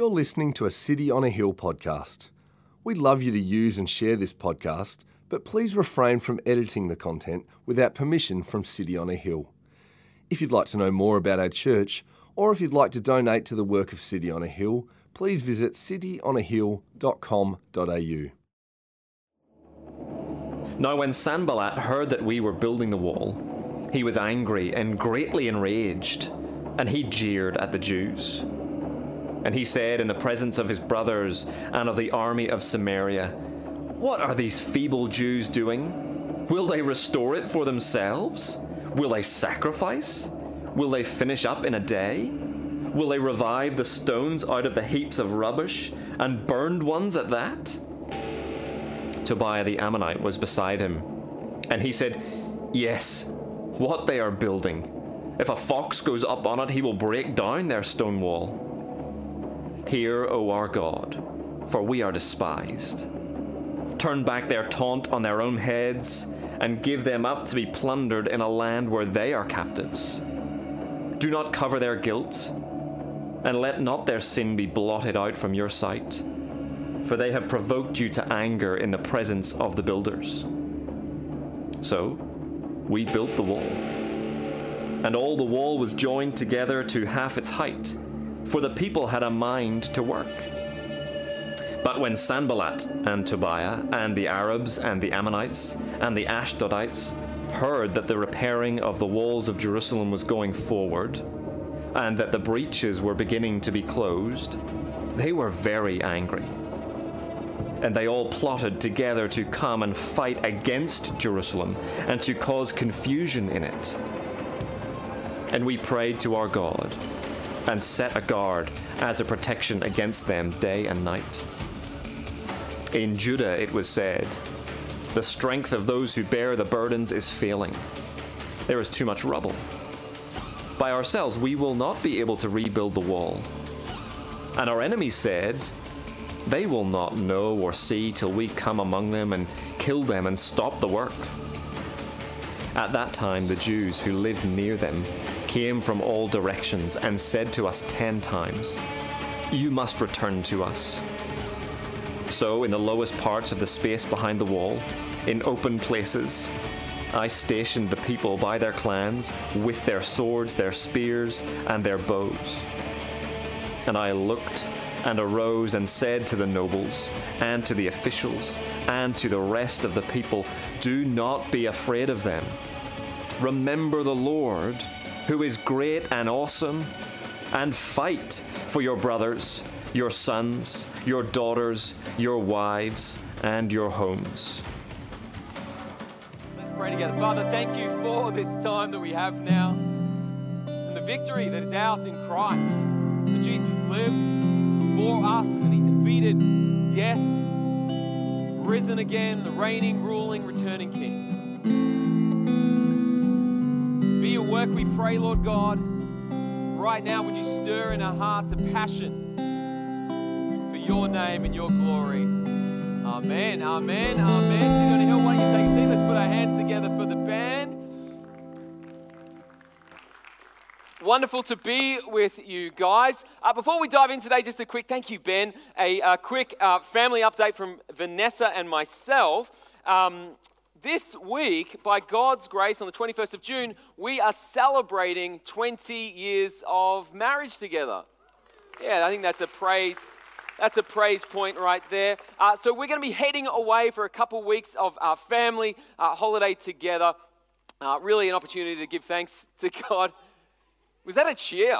You're listening to a City on a Hill podcast. We'd love you to use and share this podcast, but please refrain from editing the content without permission from City on a Hill. If you'd like to know more about our church, or if you'd like to donate to the work of City on a Hill, please visit cityonahill.com.au. Now, when Sanballat heard that we were building the wall, he was angry and greatly enraged, and he jeered at the Jews. And he said in the presence of his brothers and of the army of Samaria, What are these feeble Jews doing? Will they restore it for themselves? Will they sacrifice? Will they finish up in a day? Will they revive the stones out of the heaps of rubbish, and burned ones at that? Tobiah the Ammonite was beside him, and he said, Yes, what they are building. If a fox goes up on it, he will break down their stone wall. Hear, O our God, for we are despised. Turn back their taunt on their own heads, and give them up to be plundered in a land where they are captives. Do not cover their guilt, and let not their sin be blotted out from your sight, for they have provoked you to anger in the presence of the builders. So, we built the wall. And all the wall was joined together to half its height for the people had a mind to work. But when Sanballat and Tobiah and the Arabs and the Ammonites and the Ashdodites heard that the repairing of the walls of Jerusalem was going forward, and that the breaches were beginning to be closed, they were very angry. And they all plotted together to come and fight against Jerusalem and to cause confusion in it. And we prayed to our God and set a guard as a protection against them day and night. In Judah it was said, The strength of those who bear the burdens is failing. There is too much rubble. By ourselves we will not be able to rebuild the wall. And our enemies said, They will not know or see till we come among them and kill them and stop the work. At that time, the Jews who lived near them came from all directions and said to us ten times, You must return to us. So, in the lowest parts of the space behind the wall, in open places, I stationed the people by their clans with their swords, their spears, and their bows. And I looked and arose and said to the nobles, and to the officials, and to the rest of the people, Do not be afraid of them. Remember the Lord, who is great and awesome, and fight for your brothers, your sons, your daughters, your wives, and your homes. Let's pray together. Father, thank you for this time that we have now and the victory that is ours in Christ. That Jesus lived for us and he defeated death, risen again, the reigning, ruling, returning King. Work, we pray, Lord God. Right now, would you stir in our hearts a passion for your name and your glory? Amen, amen, amen. Hill, why don't you take a seat? Let's put our hands together for the band. Wonderful to be with you guys. Uh, before we dive in today, just a quick thank you, Ben. A, a quick uh, family update from Vanessa and myself. Um, this week, by God's grace, on the 21st of June, we are celebrating 20 years of marriage together. Yeah, I think that's a praise. That's a praise point right there. Uh, so we're going to be heading away for a couple weeks of our family uh, holiday together. Uh, really, an opportunity to give thanks to God was that a cheer?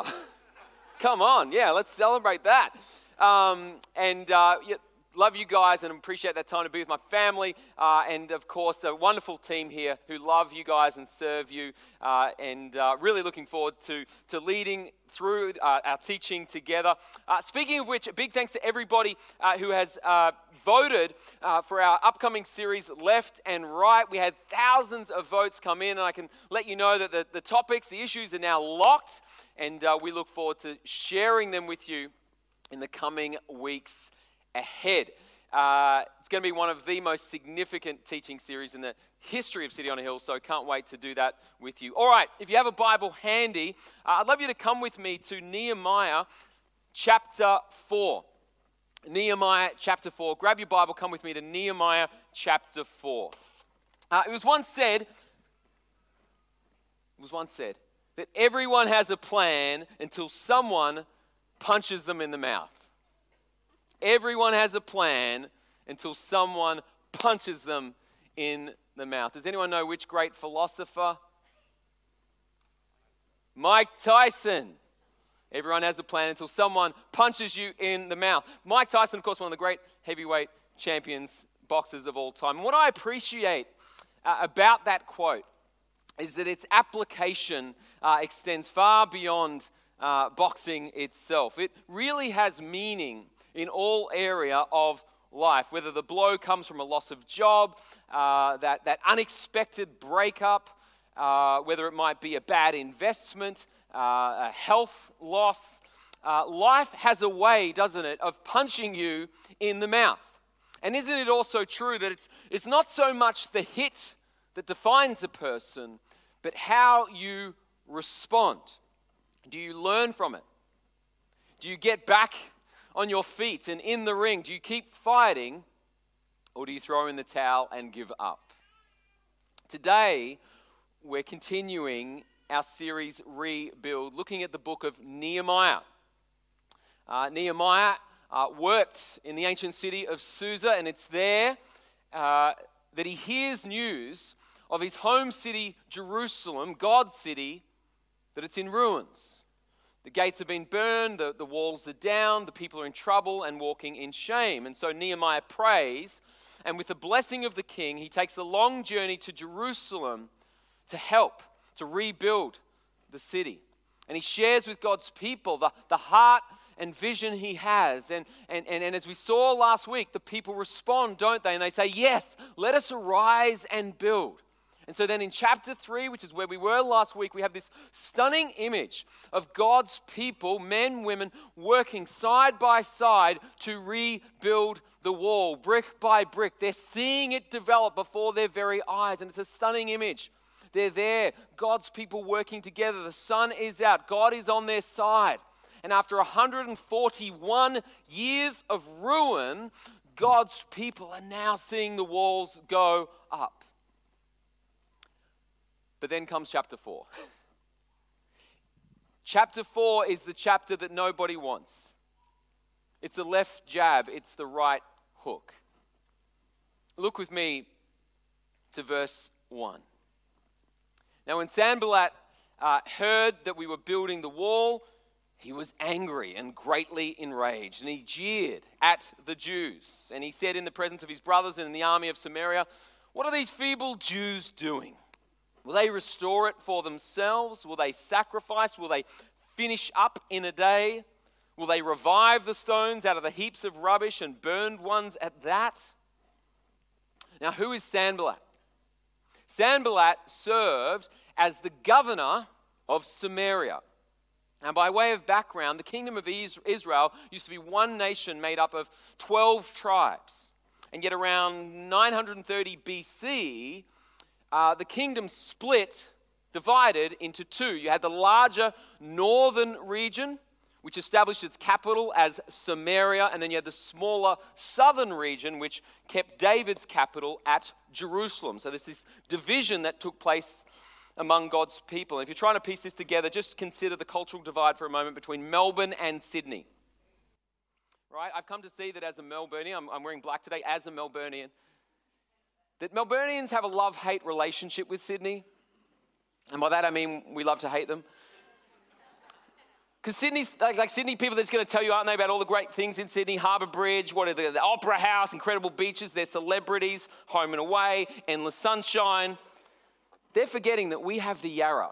Come on, yeah, let's celebrate that. Um, and uh, yeah, love you guys and appreciate that time to be with my family. Uh, and of course, a wonderful team here who love you guys and serve you. Uh, and uh, really looking forward to, to leading through uh, our teaching together. Uh, speaking of which, a big thanks to everybody uh, who has voted for our upcoming series, Left and Right. We had thousands of votes come in, and I can let you know that the, the topics, the issues are now locked, and we look forward to sharing them with you in the coming weeks ahead. Uh, it's going to be one of the most significant teaching series in the history of City on a Hill, so can't wait to do that with you. All right, if you have a Bible handy, uh, I'd love you to come with me to Nehemiah chapter 4. Nehemiah chapter 4. Grab your Bible, come with me to Nehemiah chapter 4. Uh, it was once said, it was once said, that everyone has a plan until someone punches them in the mouth. Everyone has a plan until someone punches them in the mouth. Does anyone know which great philosopher? Mike Tyson. Everyone has a plan until someone punches you in the mouth. Mike Tyson, of course, one of the great heavyweight champions, boxers of all time. And what I appreciate uh, about that quote is that its application uh, extends far beyond uh, boxing itself. It really has meaning in all area of life, whether the blow comes from a loss of job, uh, that, that unexpected breakup, uh, whether it might be a bad investment, uh, a health loss. Uh, life has a way, doesn't it, of punching you in the mouth. And isn't it also true that it's, it's not so much the hit that defines a person, but how you respond? Do you learn from it? Do you get back on your feet and in the ring? Do you keep fighting or do you throw in the towel and give up? Today, we're continuing our series Rebuild, looking at the book of Nehemiah. Uh, Nehemiah uh, worked in the ancient city of Susa, and it's there uh, that he hears news of his home city, Jerusalem, God's city, that it's in ruins. The gates have been burned, the, the walls are down, the people are in trouble and walking in shame. And so Nehemiah prays, and with the blessing of the king, he takes a long journey to Jerusalem to help, to rebuild the city. And he shares with God's people the, the heart and vision he has. And, and, and, and as we saw last week, the people respond, don't they? And they say, Yes, let us arise and build. And so then in chapter 3, which is where we were last week, we have this stunning image of God's people, men, women, working side by side to rebuild the wall, brick by brick. They're seeing it develop before their very eyes, and it's a stunning image. They're there, God's people working together. The sun is out, God is on their side. And after 141 years of ruin, God's people are now seeing the walls go up. But then comes chapter 4. chapter 4 is the chapter that nobody wants. It's the left jab, it's the right hook. Look with me to verse 1. Now, when Sanballat uh, heard that we were building the wall, he was angry and greatly enraged, and he jeered at the Jews. And he said in the presence of his brothers and in the army of Samaria, What are these feeble Jews doing? Will they restore it for themselves? Will they sacrifice? Will they finish up in a day? Will they revive the stones out of the heaps of rubbish and burned ones at that? Now, who is Sanballat? Sanballat served as the governor of Samaria. And by way of background, the kingdom of Israel used to be one nation made up of 12 tribes. And yet, around 930 BC, uh, the kingdom split, divided into two. You had the larger northern region, which established its capital as Samaria, and then you had the smaller southern region, which kept David's capital at Jerusalem. So there's this division that took place among God's people. And if you're trying to piece this together, just consider the cultural divide for a moment between Melbourne and Sydney. Right? I've come to see that as a Melburnian, I'm, I'm wearing black today, as a Melburnian, that Melburnians have a love hate relationship with Sydney. And by that I mean we love to hate them. Because Sydney's like, like, Sydney people, just going to tell you, aren't they, about all the great things in Sydney? Harbour Bridge, what are the, the Opera House, incredible beaches, they're celebrities, home and away, endless sunshine. They're forgetting that we have the Yarra.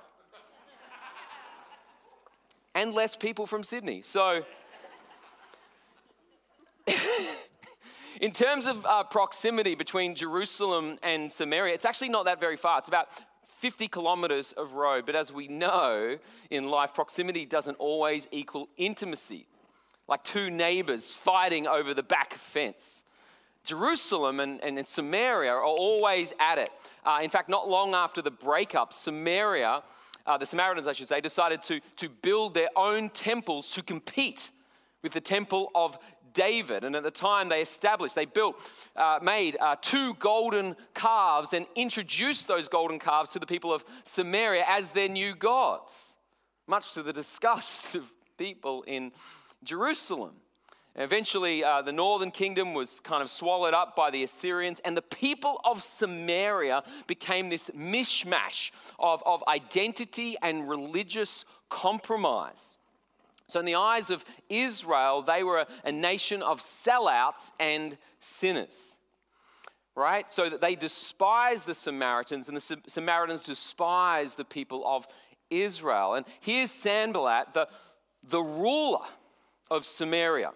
and less people from Sydney. So In terms of uh, proximity between Jerusalem and Samaria, it's actually not that very far. It's about 50 kilometers of road. But as we know in life, proximity doesn't always equal intimacy, like two neighbors fighting over the back fence. Jerusalem and, and, Samaria are always at it. Uh, in fact, not long after the breakup, Samaria, uh, the Samaritans, I should say, decided to, to build their own temples to compete with the temple of David. And at the time, they established, they built, uh, made uh, two golden calves and introduced those golden calves to the people of Samaria as their new gods, much to the disgust of people in Jerusalem. Eventually, uh, the northern kingdom was kind of swallowed up by the Assyrians, and the people of Samaria became this mishmash of, of identity and religious compromise. So, in the eyes of Israel, they were a, a nation of sellouts and sinners. Right? So that they despised the Samaritans, and the Samaritans despised the people of Israel. And here's Sanballat, the, the ruler of Samaria.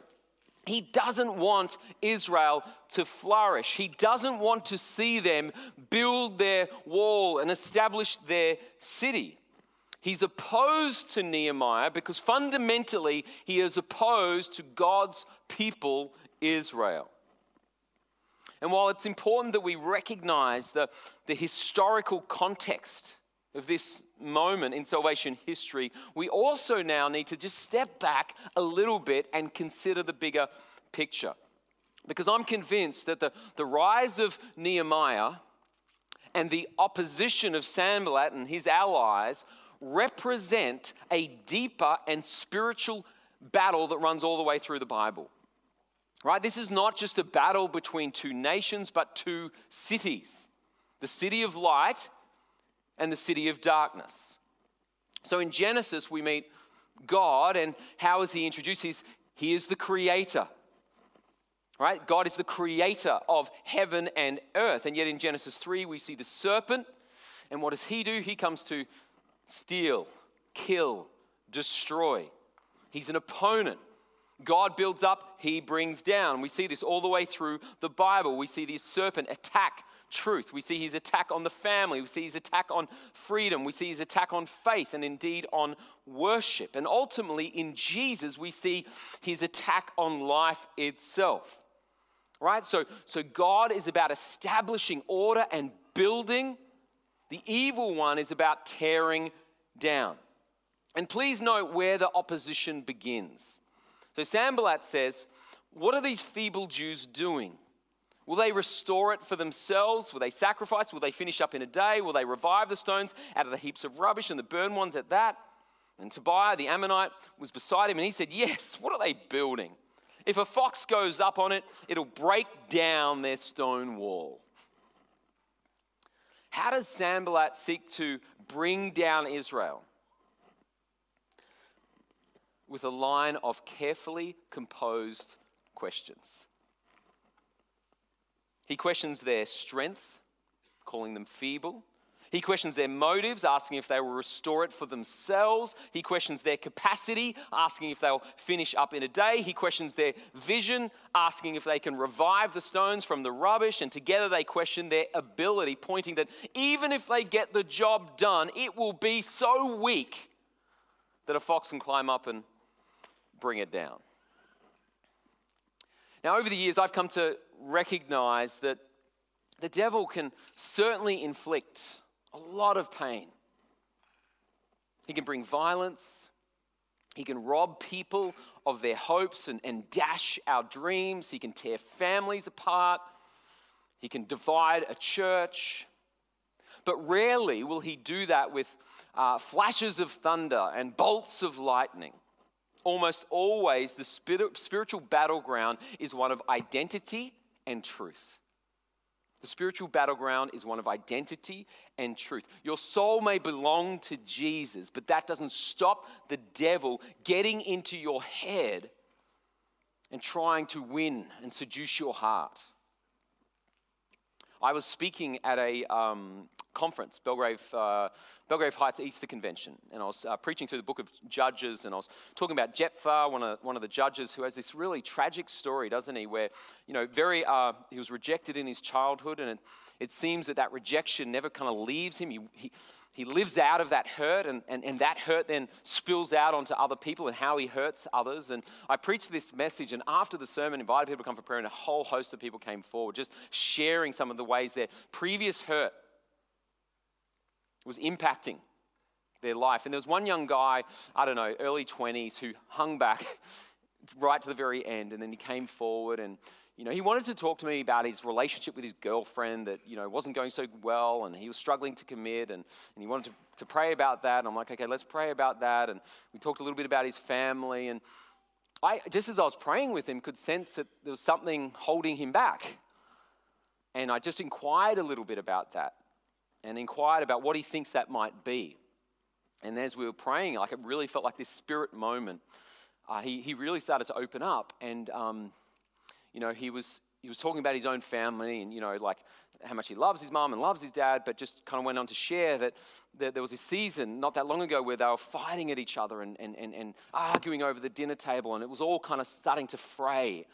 He doesn't want Israel to flourish. He doesn't want to see them build their wall and establish their city. He's opposed to Nehemiah because fundamentally he is opposed to God's people, Israel. And while it's important that we recognize the, the historical context of this moment in salvation history, we also now need to just step back a little bit and consider the bigger picture. Because I'm convinced that the, the rise of Nehemiah and the opposition of Sanballat and his allies represent a deeper and spiritual battle that runs all the way through the Bible. Right? This is not just a battle between two nations, but two cities the city of light and the city of darkness. So in Genesis, we meet God, and how is he introduced? He's, he is the creator. Right? God is the creator of heaven and earth. And yet in Genesis 3, we see the serpent. And what does he do? He comes to steal, kill, destroy. He's an opponent. God builds up, he brings down. We see this all the way through the Bible. We see this serpent attack truth. We see his attack on the family. We see his attack on freedom. We see his attack on faith and indeed on worship. And ultimately, in Jesus, we see his attack on life itself. Right? So, so God is about establishing order and building. The evil one is about tearing down. And please note where the opposition begins. So Sanballat says, What are these feeble Jews doing? Will they restore it for themselves? Will they sacrifice? Will they finish up in a day? Will they revive the stones out of the heaps of rubbish and the burned ones at that? And Tobiah the Ammonite was beside him and he said, Yes, what are they building? If a fox goes up on it, it'll break down their stone wall. How does Sanballat seek to bring down Israel? With a line of carefully composed questions. He questions their strength, calling them feeble. He questions their motives, asking if they will restore it for themselves. He questions their capacity, asking if they'll finish up in a day. He questions their vision, asking if they can revive the stones from the rubbish. And together they question their ability, pointing that even if they get the job done, it will be so weak that a fox can climb up and bring it down. Now, over the years, I've come to recognize that the devil can certainly inflict a lot of pain. He can bring violence. He can rob people of their hopes and, and dash our dreams. He can tear families apart. He can divide a church. But rarely will he do that with uh, flashes of thunder and bolts of lightning. Almost always, the spiritual battleground is one of identity and truth. The spiritual battleground is one of identity and truth. Your soul may belong to Jesus, but that doesn't stop the devil getting into your head and trying to win and seduce your heart. I was speaking at a um, conference, Belgrave, uh, Belgrave Heights Easter Convention, and I was uh, preaching through the book of Judges, and I was talking about Jephthah, one of, one of the judges who has this really tragic story, doesn't he? Where, you know, very, uh, he was rejected in his childhood, and it, it seems that that rejection never kind of leaves him. He, he, he lives out of that hurt, and, and, and that hurt then spills out onto other people and how he hurts others. And I preached this message, and after the sermon, invited people to come for prayer, and a whole host of people came forward, just sharing some of the ways their previous hurt was impacting their life. And there was one young guy, I don't know, early 20s, who hung back right to the very end. And then he came forward and, you know, he wanted to talk to me about his relationship with his girlfriend that, you know, wasn't going so well and he was struggling to commit and, and he wanted to, to pray about that. And I'm like, okay, let's pray about that. And we talked a little bit about his family. And I, just as I was praying with him, could sense that there was something holding him back. And I just inquired a little bit about that and inquired about what he thinks that might be. And as we were praying, like it really felt like this spirit moment. Uh, he, he really started to open up, and um, you know he was he was talking about his own family, and you know like how much he loves his mom and loves his dad, but just kind of went on to share that, that there was a season not that long ago where they were fighting at each other and, and, and, and arguing over the dinner table, and it was all kind of starting to fray.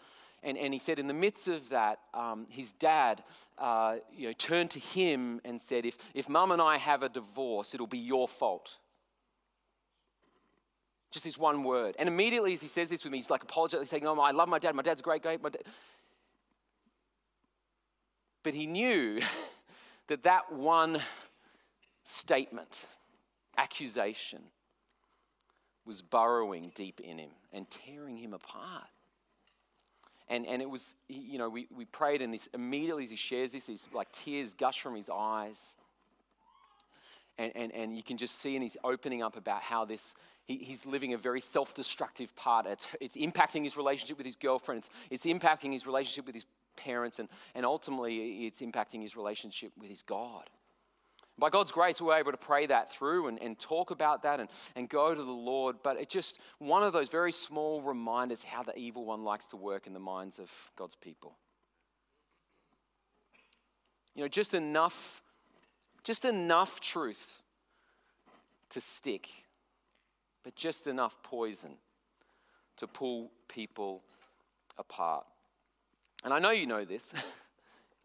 And, and he said, in the midst of that, um, his dad uh, you know, turned to him and said, If, if mum and I have a divorce, it'll be your fault. Just this one word. And immediately as he says this with me, he's like apologizing, he's saying, No, I love my dad. My dad's a great guy. But he knew that that one statement, accusation, was burrowing deep in him and tearing him apart. And, and it was, you know, we, we prayed, and this immediately as he shares this, these like tears gush from his eyes. And, and, and you can just see, and he's opening up about how this, he, he's living a very self destructive part. It's, it's impacting his relationship with his girlfriend, it's, it's impacting his relationship with his parents, and, and ultimately it's impacting his relationship with his God. By God's grace, we are able to pray that through and, and talk about that and, and go to the Lord. But it's just one of those very small reminders how the evil one likes to work in the minds of God's people. You know, just enough, just enough truth to stick, but just enough poison to pull people apart. And I know you know this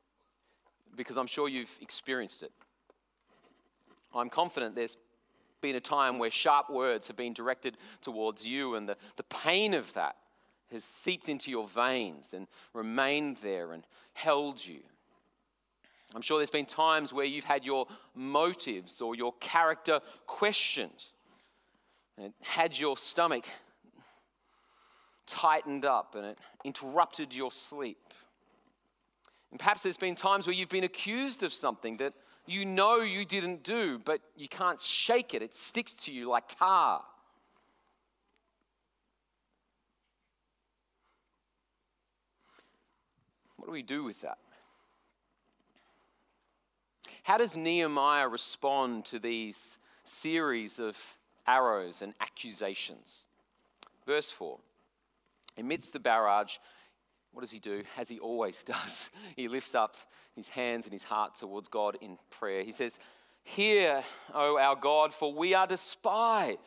because I'm sure you've experienced it. I'm confident there's been a time where sharp words have been directed towards you, and the, the pain of that has seeped into your veins and remained there and held you. I'm sure there's been times where you've had your motives or your character questioned and had your stomach tightened up and it interrupted your sleep. And perhaps there's been times where you've been accused of something that you know you didn't do, but you can't shake it. It sticks to you like tar. What do we do with that? How does Nehemiah respond to these series of arrows and accusations? Verse 4 Amidst the barrage, what does he do? As he always does, he lifts up his hands and his heart towards God in prayer. He says, Hear, O our God, for we are despised.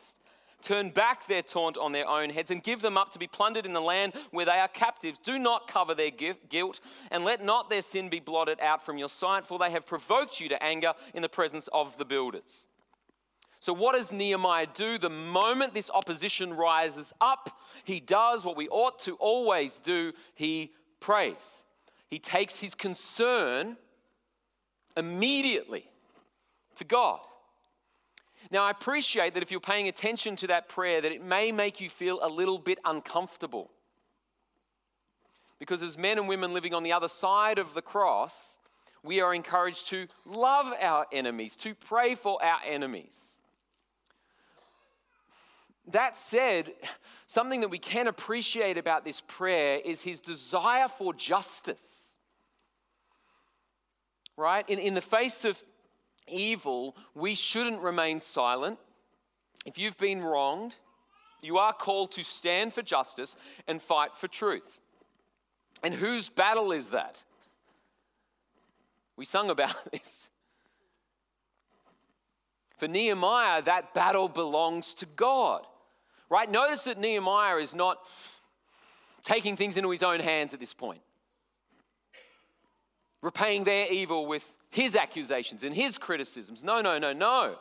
Turn back their taunt on their own heads and give them up to be plundered in the land where they are captives. Do not cover their guilt, and let not their sin be blotted out from your sight, for they have provoked you to anger in the presence of the builders. So, what does Nehemiah do? The moment this opposition rises up, he does what we ought to always do he prays. He takes his concern immediately to God. Now, I appreciate that if you're paying attention to that prayer, that it may make you feel a little bit uncomfortable. Because as men and women living on the other side of the cross, we are encouraged to love our enemies, to pray for our enemies. That said, something that we can appreciate about this prayer is his desire for justice. Right? In, in the face of evil, we shouldn't remain silent. If you've been wronged, you are called to stand for justice and fight for truth. And whose battle is that? We sung about this. For Nehemiah, that battle belongs to God. Right? Notice that Nehemiah is not taking things into his own hands at this point, repaying their evil with his accusations and his criticisms. No, no, no, no.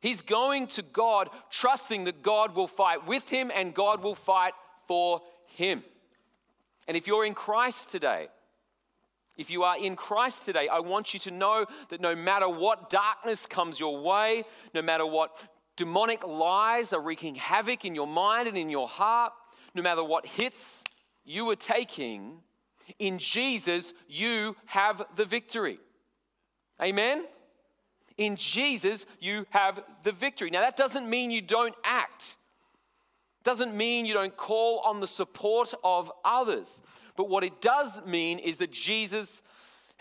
He's going to God, trusting that God will fight with him and God will fight for him. And if you're in Christ today, if you are in Christ today, I want you to know that no matter what darkness comes your way, no matter what demonic lies are wreaking havoc in your mind and in your heart, no matter what hits you are taking, in Jesus, you have the victory. Amen? In Jesus, you have the victory. Now, that doesn't mean you don't act, doesn't mean you don't call on the support of others. But what it does mean is that Jesus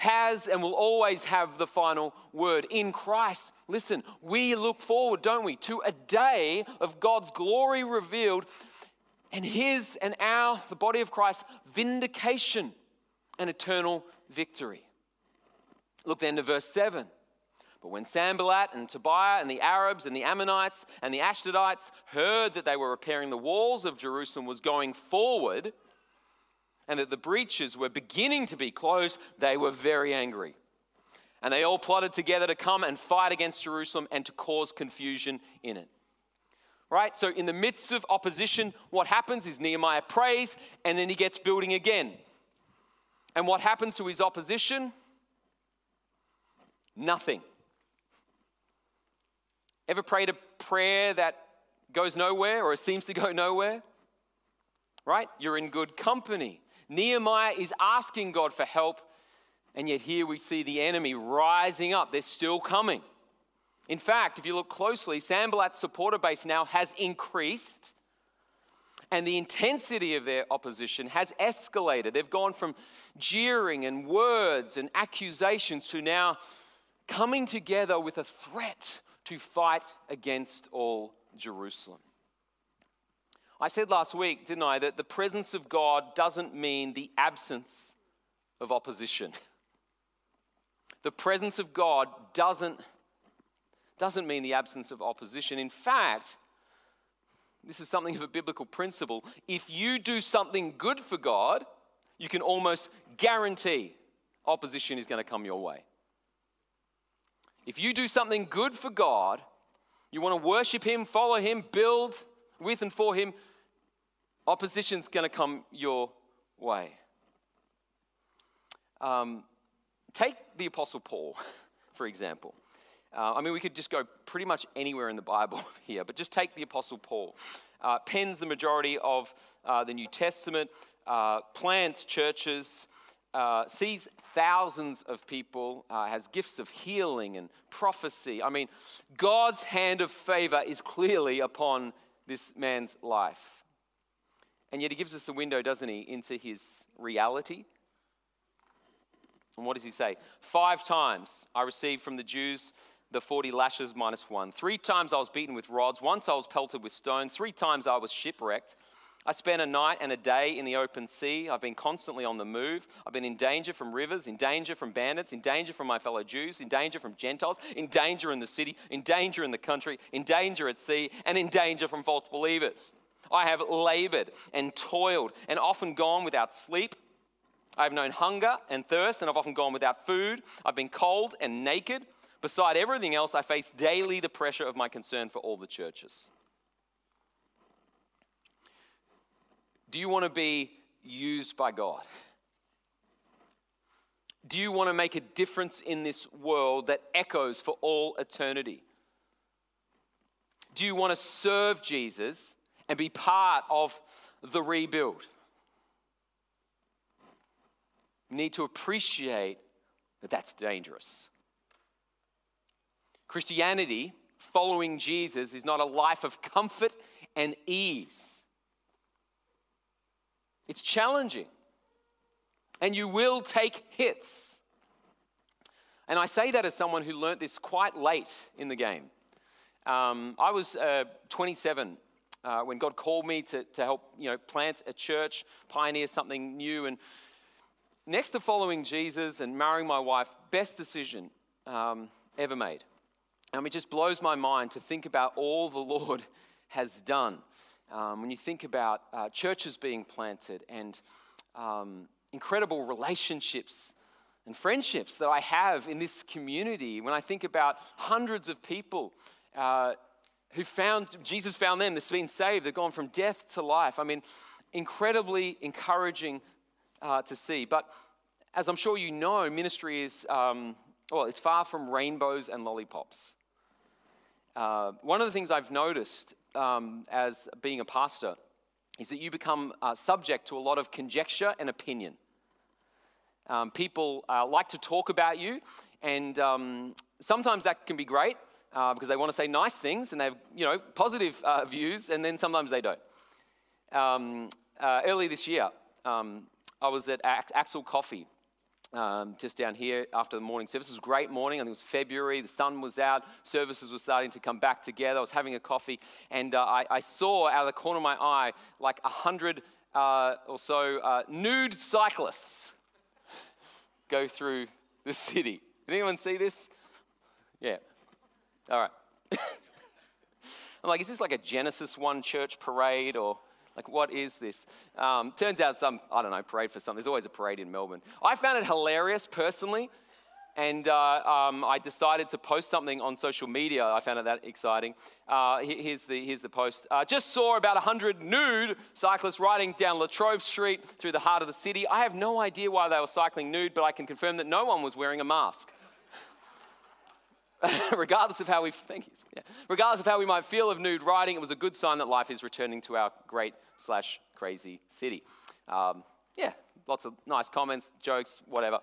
has and will always have the final word. In Christ, listen, we look forward, don't we, to a day of God's glory revealed and His and our, the body of Christ, vindication and eternal victory. Look then to verse 7. But when Sanballat and Tobiah and the Arabs and the Ammonites and the Ashdodites heard that they were repairing the walls of Jerusalem was going forward, and that the breaches were beginning to be closed, they were very angry. And they all plotted together to come and fight against Jerusalem and to cause confusion in it. Right? So, in the midst of opposition, what happens is Nehemiah prays and then he gets building again. And what happens to his opposition? Nothing. Ever prayed a prayer that goes nowhere or seems to go nowhere? Right? You're in good company. Nehemiah is asking God for help, and yet here we see the enemy rising up. They're still coming. In fact, if you look closely, Sanballat's supporter base now has increased, and the intensity of their opposition has escalated. They've gone from jeering and words and accusations to now coming together with a threat to fight against all Jerusalem. I said last week, didn't I, that the presence of God doesn't mean the absence of opposition. The presence of God doesn't, doesn't mean the absence of opposition. In fact, this is something of a biblical principle. If you do something good for God, you can almost guarantee opposition is going to come your way. If you do something good for God, you want to worship Him, follow Him, build with and for Him, Opposition's going to come your way. Um, take the Apostle Paul, for example. Uh, I mean, we could just go pretty much anywhere in the Bible here, but just take the Apostle Paul. Uh, pens the majority of uh, the New Testament, uh, plants churches, uh, sees thousands of people, uh, has gifts of healing and prophecy. I mean, God's hand of favor is clearly upon this man's life. And yet he gives us a window, doesn't he, into his reality. And what does he say? Five times I received from the Jews the 40 lashes minus one. Three times I was beaten with rods. Once I was pelted with stones. Three times I was shipwrecked. I spent a night and a day in the open sea. I've been constantly on the move. I've been in danger from rivers, in danger from bandits, in danger from my fellow Jews, in danger from Gentiles, in danger in the city, in danger in the country, in danger at sea, and in danger from false believers. I have labored and toiled and often gone without sleep. I have known hunger and thirst, and I've often gone without food. I've been cold and naked. Beside everything else, I face daily the pressure of my concern for all the churches. Do you want to be used by God? Do you want to make a difference in this world that echoes for all eternity? Do you want to serve Jesus and be part of the rebuild. You need to appreciate that that's dangerous. Christianity, following Jesus, is not a life of comfort and ease. It's challenging, and you will take hits. And I say that as someone who learnt this quite late in the game. Um, I was uh, 27 uh, when God called me to, to help you know, plant a church, pioneer something new. And next to following Jesus and marrying my wife, best decision um, ever made. And it just blows my mind to think about all the Lord has done. Um, when you think about uh, churches being planted and um, incredible relationships and friendships that I have in this community, when I think about hundreds of people uh, who found, Jesus found them, they've been saved, they've gone from death to life. I mean, incredibly encouraging uh, to see. But as I'm sure you know, ministry is, um, well, it's far from rainbows and lollipops. Uh, one of the things I've noticed um, as being a pastor is that you become uh, subject to a lot of conjecture and opinion. Um, people uh, like to talk about you, and um, sometimes that can be great uh, because they want to say nice things and they have you know positive uh, views, and then sometimes they don't. Um, uh, early this year, um, I was at Axil Coffee um, just down here after the morning service. It was a great morning. I think it was February. The sun was out. Services were starting to come back together. I was having a coffee, and uh, I, I, saw out of the corner of my eye like a hundred uh, or so uh, nude cyclists go through the city. Did anyone see this? Yeah. All right. I'm like, is this like a Genesis 1 church parade or like, what is this? Um, turns out some, I don't know, parade for something. There's always a parade in Melbourne. I found it hilarious personally. And uh, um, I decided to post something on social media. I found it that exciting. Uh, here's, the, here's the post. Uh, just saw about 100 nude cyclists riding down La Trobe Street through the heart of the city. I have no idea why they were cycling nude, but I can confirm that no one was wearing a mask. regardless of how we thank you, yeah. regardless of how we might feel of nude riding, it was a good sign that life is returning to our great slash crazy city. Um, yeah, lots of nice comments, jokes, whatever.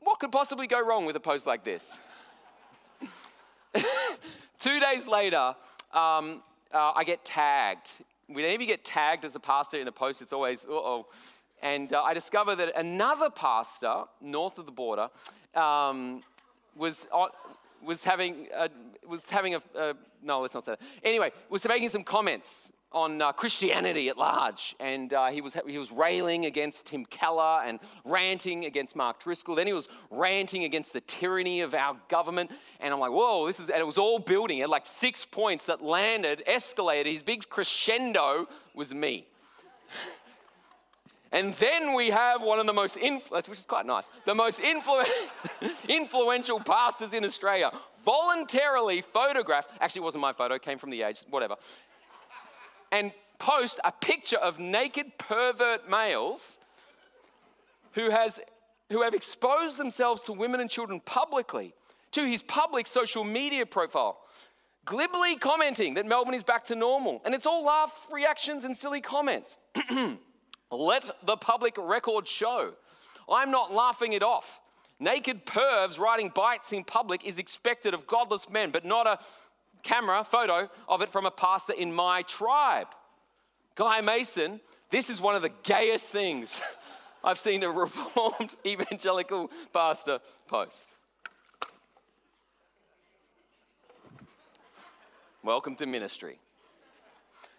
What could possibly go wrong with a post like this? Two days later, um, uh, I get tagged. Whenever you get tagged as a pastor in a post, it's always, oh. And uh, I discover that another pastor north of the border um, was, was having, a, was having a, a, no, let's not say that. Anyway, was making some comments on uh, Christianity at large. And uh, he, was, he was railing against Tim Keller and ranting against Mark Driscoll. Then he was ranting against the tyranny of our government. And I'm like, whoa, this is, and it was all building at like six points that landed, escalated. His big crescendo was me. And then we have one of the most, influ- which is quite nice, the most influ- influential pastors in Australia voluntarily photograph, actually, it wasn't my photo, came from the age, whatever, and post a picture of naked pervert males who, has, who have exposed themselves to women and children publicly to his public social media profile glibly commenting that Melbourne is back to normal. And it's all laugh reactions and silly comments. Let the public record show. I'm not laughing it off. Naked pervs riding bikes in public is expected of godless men, but not a camera photo of it from a pastor in my tribe. Guy Mason, this is one of the gayest things I've seen a reformed evangelical pastor post. Welcome to ministry.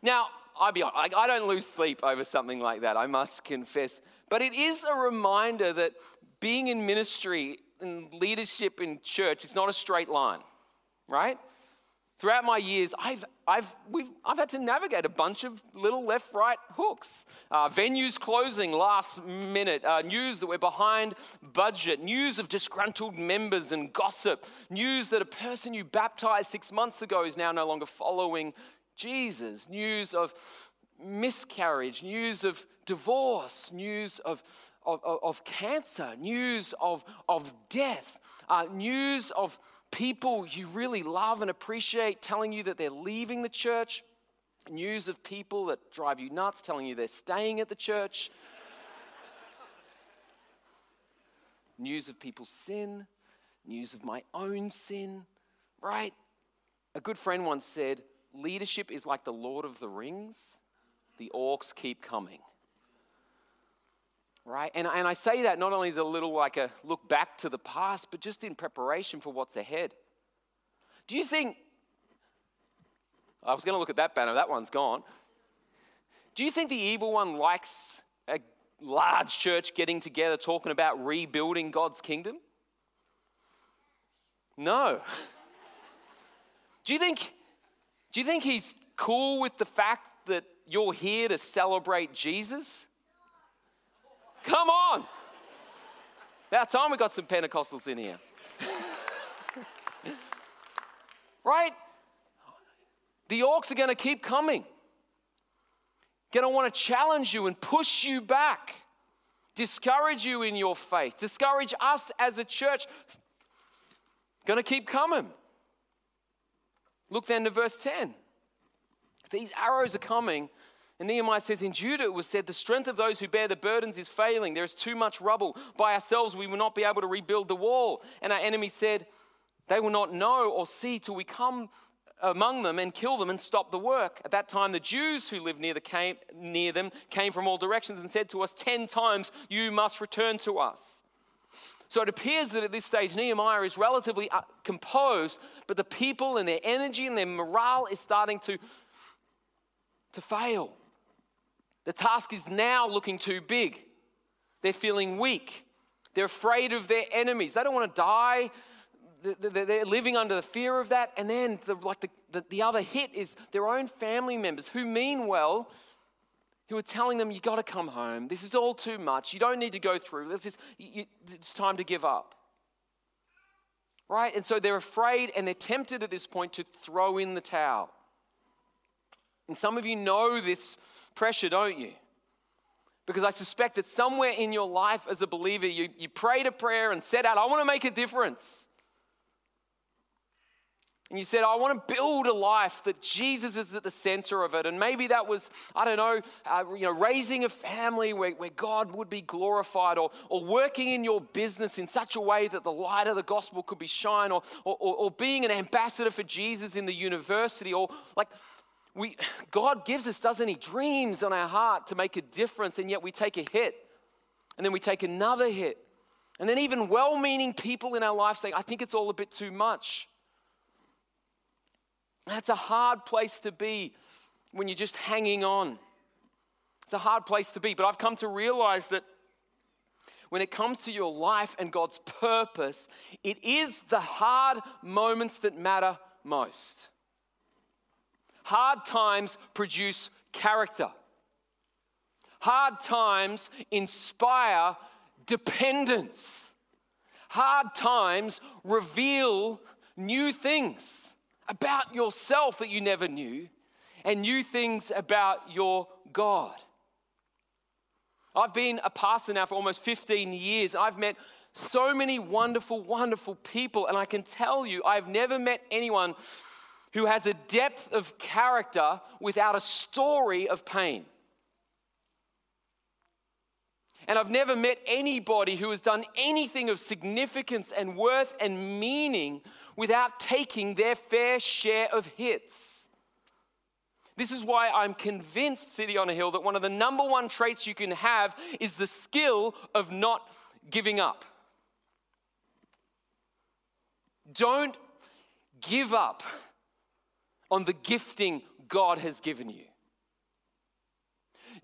Now, I be honest, I don't lose sleep over something like that, I must confess. But it is a reminder that being in ministry and leadership in church is not a straight line, right? Throughout my years, I've, I've, I've had to navigate a bunch of little left right hooks. Uh, venues closing last minute, uh, news that we're behind budget, news of disgruntled members and gossip, news that a person you baptized six months ago is now no longer following Jesus, news of miscarriage, news of divorce, news of, of, of cancer, news of, of death, uh, news of people you really love and appreciate telling you that they're leaving the church, news of people that drive you nuts telling you they're staying at the church, news of people's sin, news of my own sin, right? A good friend once said, leadership is like the Lord of the Rings. The orcs keep coming. Right? And, and I say that not only as a little like a look back to the past, but just in preparation for what's ahead. Do you think, I was going to look at that banner, that one's gone. Do you think the evil one likes a large church getting together talking about rebuilding God's kingdom? No. Do you think do you think he's cool with the fact that you're here to celebrate Jesus? Come on. About time we got some Pentecostals in here. right? The orcs are going to keep coming. Going to want to challenge you and push you back, discourage you in your faith, discourage us as a church. Going to keep coming. Look then to verse 10. These arrows are coming. And Nehemiah says, In Judah it was said, The strength of those who bear the burdens is failing. There is too much rubble. By ourselves we will not be able to rebuild the wall. And our enemy said, They will not know or see till we come among them and kill them and stop the work. At that time, the Jews who lived near, the came, near them came from all directions and said to us, Ten times you must return to us. So it appears that at this stage, Nehemiah is relatively uh, composed, but the people and their energy and their morale is starting to, to fail. The task is now looking too big. They're feeling weak. They're afraid of their enemies. They don't want to die. They're living under the fear of that. And then, the, like the, the, the other hit is their own family members who mean well, who are telling them, You got to come home. This is all too much. You don't need to go through. You, it's time to give up. Right? And so they're afraid and they're tempted at this point to throw in the towel. And some of you know this pressure, don't you? Because I suspect that somewhere in your life as a believer, you, you prayed a prayer and said out, I want to make a difference. And you said, I want to build a life that Jesus is at the center of it. And maybe that was, I don't know, uh, you know, raising a family where, where God would be glorified or, or working in your business in such a way that the light of the gospel could be shine or, or, or being an ambassador for Jesus in the university or like we, God gives us, doesn't He, dreams on our heart to make a difference, and yet we take a hit, and then we take another hit. And then even well meaning people in our life saying, I think it's all a bit too much. That's a hard place to be when you're just hanging on. It's a hard place to be, but I've come to realize that when it comes to your life and God's purpose, it is the hard moments that matter most. Hard times produce character. Hard times inspire dependence. Hard times reveal new things about yourself that you never knew and new things about your God. I've been a pastor now for almost 15 years. I've met so many wonderful, wonderful people, and I can tell you, I've never met anyone who has a depth of character without a story of pain. And I've never met anybody who has done anything of significance and worth and meaning without taking their fair share of hits. This is why I'm convinced, City on a Hill, that one of the number one traits you can have is the skill of not giving up. Don't give up on the gifting God has given you.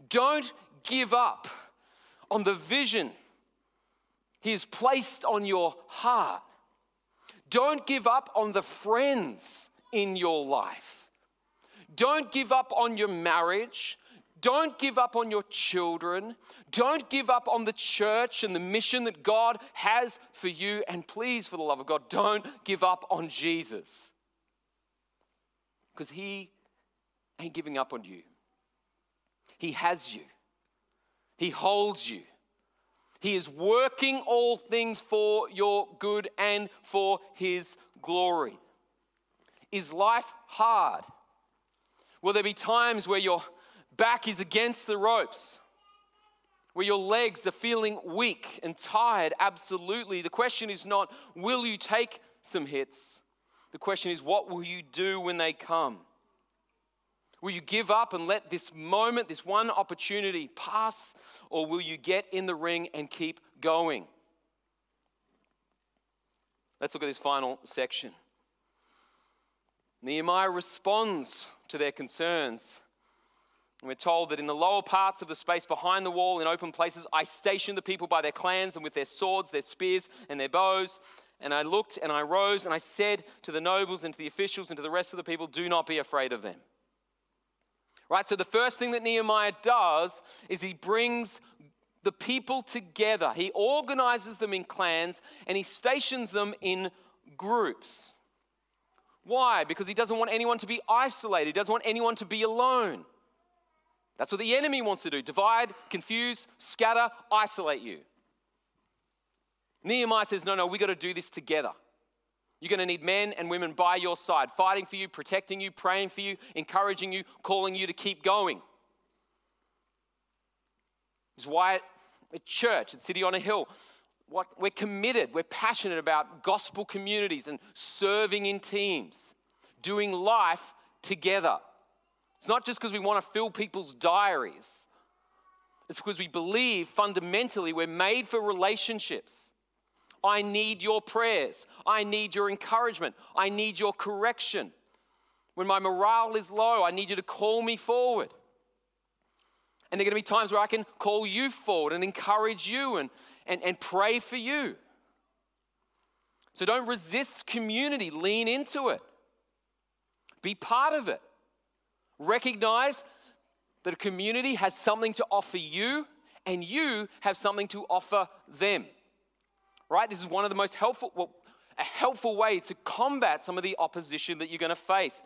Don't give up on the vision He has placed on your heart. Don't give up on the friends in your life. Don't give up on your marriage. Don't give up on your children. Don't give up on the church and the mission that God has for you. And please, for the love of God, don't give up on Jesus because He ain't giving up on you. He has you, He holds you. He is working all things for your good and for His glory. Is life hard? Will there be times where your back is against the ropes? Where your legs are feeling weak and tired? Absolutely. The question is not, will you take some hits? The question is, what will you do when they come? Will you give up and let this moment, this one opportunity pass, or will you get in the ring and keep going? Let's look at this final section. Nehemiah responds to their concerns. And we're told that in the lower parts of the space behind the wall, in open places, I stationed the people by their clans and with their swords, their spears, and their bows. And I looked and I rose and I said to the nobles and to the officials and to the rest of the people, Do not be afraid of them. Right? So the first thing that Nehemiah does is he brings the people together. He organizes them in clans and he stations them in groups. Why? Because he doesn't want anyone to be isolated, he doesn't want anyone to be alone. That's what the enemy wants to do divide, confuse, scatter, isolate you. Nehemiah says, No, no, we got to do this together. You're going to need men and women by your side, fighting for you, protecting you, praying for you, encouraging you, calling you to keep going. It's why at church, at City on a Hill, what we're committed, we're passionate about gospel communities and serving in teams, doing life together. It's not just because we want to fill people's diaries. It's because we believe fundamentally we're made for relationships. I need your prayers. I need your encouragement. I need your correction. When my morale is low, I need you to call me forward. And there are going to be times where I can call you forward and encourage you and, and, and pray for you. So don't resist community, lean into it. Be part of it. Recognize that a community has something to offer you and you have something to offer them. Right? This is one of the most helpful, well, a helpful way to combat some of the opposition that you're going to face.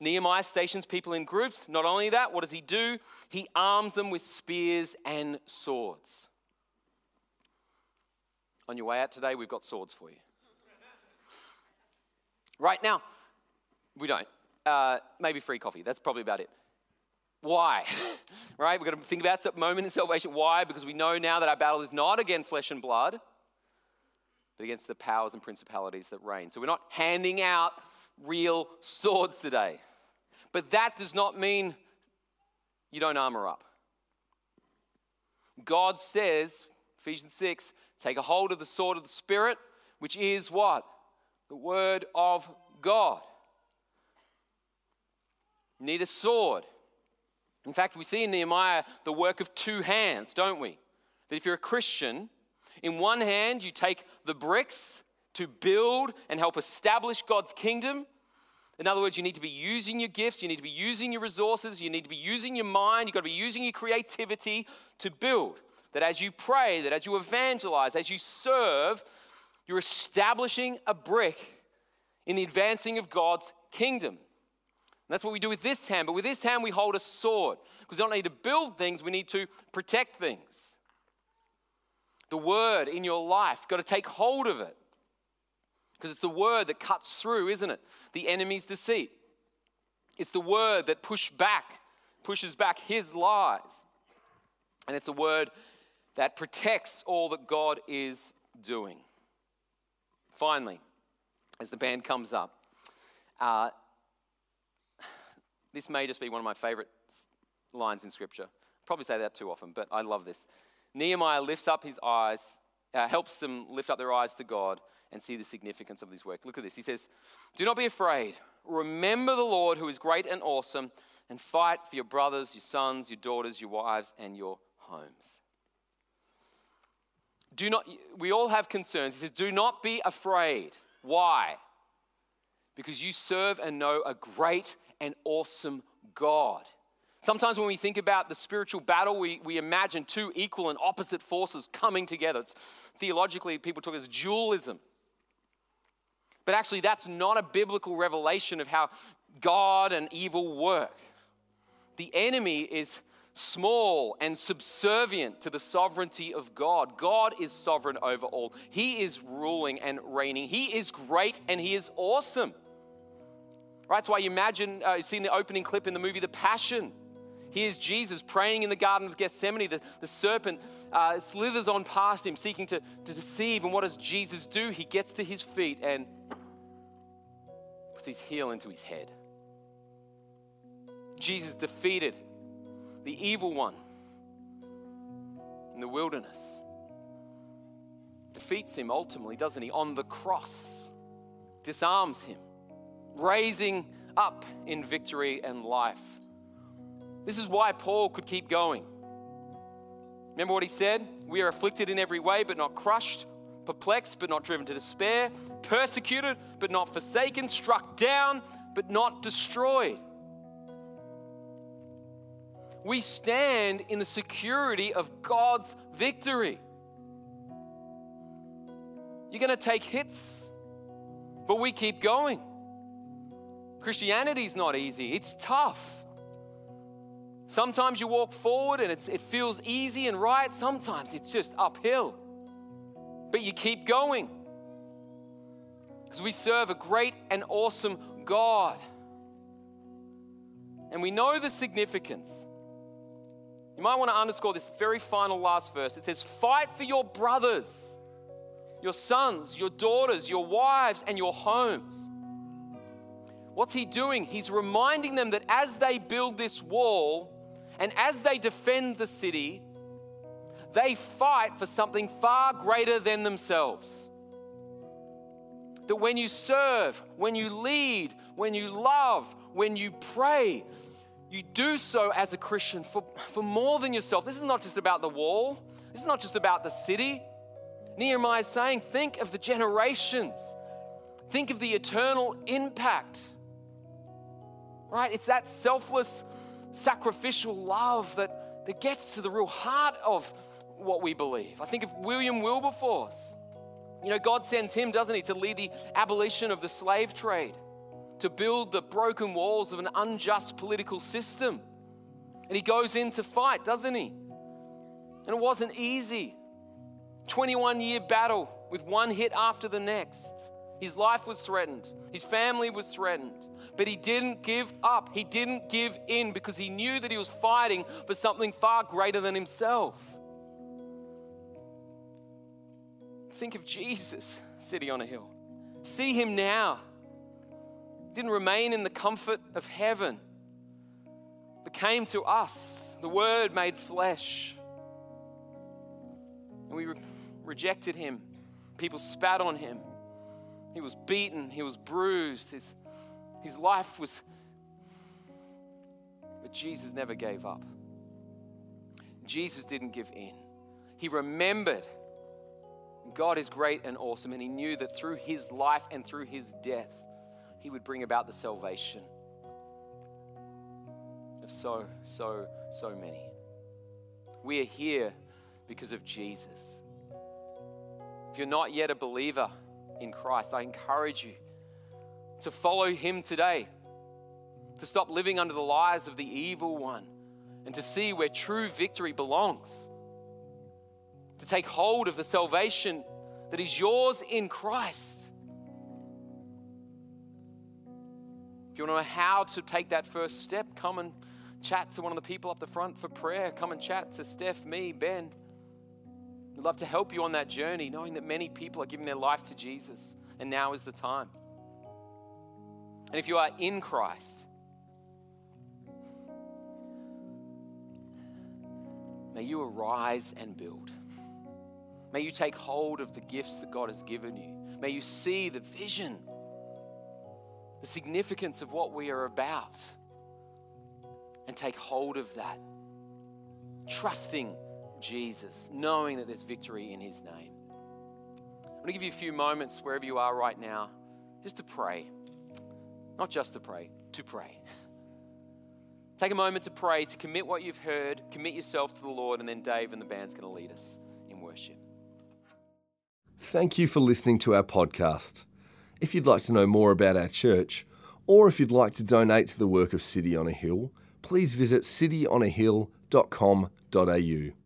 Nehemiah stations people in groups. Not only that, what does he do? He arms them with spears and swords. On your way out today, we've got swords for you. Right now, we don't. Uh, maybe free coffee. That's probably about it. Why? right? We've got to think about that moment in salvation. Why? Because we know now that our battle is not against flesh and blood, but against the powers and principalities that reign. So we're not handing out real swords today. But that does not mean you don't armor up. God says, Ephesians 6, take a hold of the sword of the Spirit, which is what? The Word of God. You need a sword. In fact, we see in Nehemiah the work of two hands, don't we? That if you're a Christian, in one hand you take the bricks to build and help establish God's kingdom. In other words, you need to be using your gifts, you need to be using your resources, you need to be using your mind, you've got to be using your creativity to build. That as you pray, that as you evangelize, as you serve, you're establishing a brick in the advancing of God's kingdom. And that's what we do with this hand. But with this hand, we hold a sword. Because we don't need to build things, we need to protect things. The word in your life, You've got to take hold of it. Because it's the word that cuts through, isn't it? The enemy's deceit. It's the word that push back, pushes back his lies. And it's a word that protects all that God is doing. Finally, as the band comes up, uh, this may just be one of my favorite lines in Scripture. Probably say that too often, but I love this. Nehemiah lifts up his eyes, uh, helps them lift up their eyes to God and see the significance of this work. Look at this. He says, Do not be afraid. Remember the Lord who is great and awesome, and fight for your brothers, your sons, your daughters, your wives, and your homes. Do not, we all have concerns. He says, Do not be afraid. Why? Because you serve and know a great and awesome God. Sometimes when we think about the spiritual battle, we, we imagine two equal and opposite forces coming together. It's, theologically, people talk as dualism. But actually, that's not a biblical revelation of how God and evil work. The enemy is small and subservient to the sovereignty of God. God is sovereign over all, He is ruling and reigning. He is great and He is awesome. Right? That's why you imagine, uh, you've seen the opening clip in the movie The Passion. Here's Jesus praying in the Garden of Gethsemane. The, the serpent uh, slithers on past him, seeking to, to deceive. And what does Jesus do? He gets to his feet and puts his heel into his head. Jesus defeated the evil one in the wilderness. Defeats him ultimately, doesn't he? On the cross, disarms him raising up in victory and life. This is why Paul could keep going. Remember what he said? We are afflicted in every way, but not crushed, perplexed, but not driven to despair, persecuted, but not forsaken, struck down, but not destroyed. We stand in the security of God's victory. You're going to take hits, but we keep going. Christianity is not easy, it's tough. Sometimes you walk forward and it feels easy and right, sometimes it's just uphill. But you keep going because we serve a great and awesome God. And we know the significance You might want to underscore this very final last verse. It says, Fight for your brothers, your sons, your daughters, your wives, and your homes. What's he doing? He's reminding them that as they build this wall and as they defend the city, they fight for something far greater than themselves. That when you serve, when you lead, when you love, when you pray, you do so as a Christian for, for more than yourself. This is not just about the wall, this is not just about the city. Nehemiah is saying, think of the generations, think of the eternal impact. Right? It's that selfless, sacrificial love that, that gets to the real heart of what we believe. I think of William Wilberforce. You know, God sends him, doesn't he, to lead the abolition of the slave trade to build the broken walls of an unjust political system. And he goes in to fight, doesn't he? And it wasn't easy. 21 year battle with one hit after the next. His life was threatened, his family was threatened. But he didn't give up. He didn't give in because he knew that he was fighting for something far greater than himself. Think of Jesus City on a Hill. See him now didn't remain in the comfort of heaven, but came to us, the Word made flesh. And we re- rejected him. People spat on him. He was beaten, he was bruised, his, his life was. But Jesus never gave up. Jesus didn't give in. He remembered God is great and awesome, and he knew that through his life and through his death, he would bring about the salvation of so, so, so many. We are here because of Jesus. If you're not yet a believer in Christ, I encourage you to follow him today, to stop living under the lies of the evil one, and to see where true victory belongs, to take hold of the salvation that is yours in Christ. If you want to know how to take that first step, come and chat to one of the people up the front for prayer. Come and chat to Steph, me, Ben. We'd love to help you on that journey, knowing that many people are giving their life to Jesus, and now is the time. And if you are in Christ, may you arise and build. May you take hold of the gifts that God has given you. May you see the vision the significance of what we are about and take hold of that. Trusting Jesus, knowing that there's victory in His name. I'm going to give you a few moments wherever you are right now just to pray. Not just to pray, to pray. Take a moment to pray, to commit what you've heard, commit yourself to the Lord, and then Dave and the band's going to lead us in worship. Thank you for listening to our podcast. If you'd like to know more about our church, or if you'd like to donate to the work of City on a Hill, please visit cityonahill.com.au.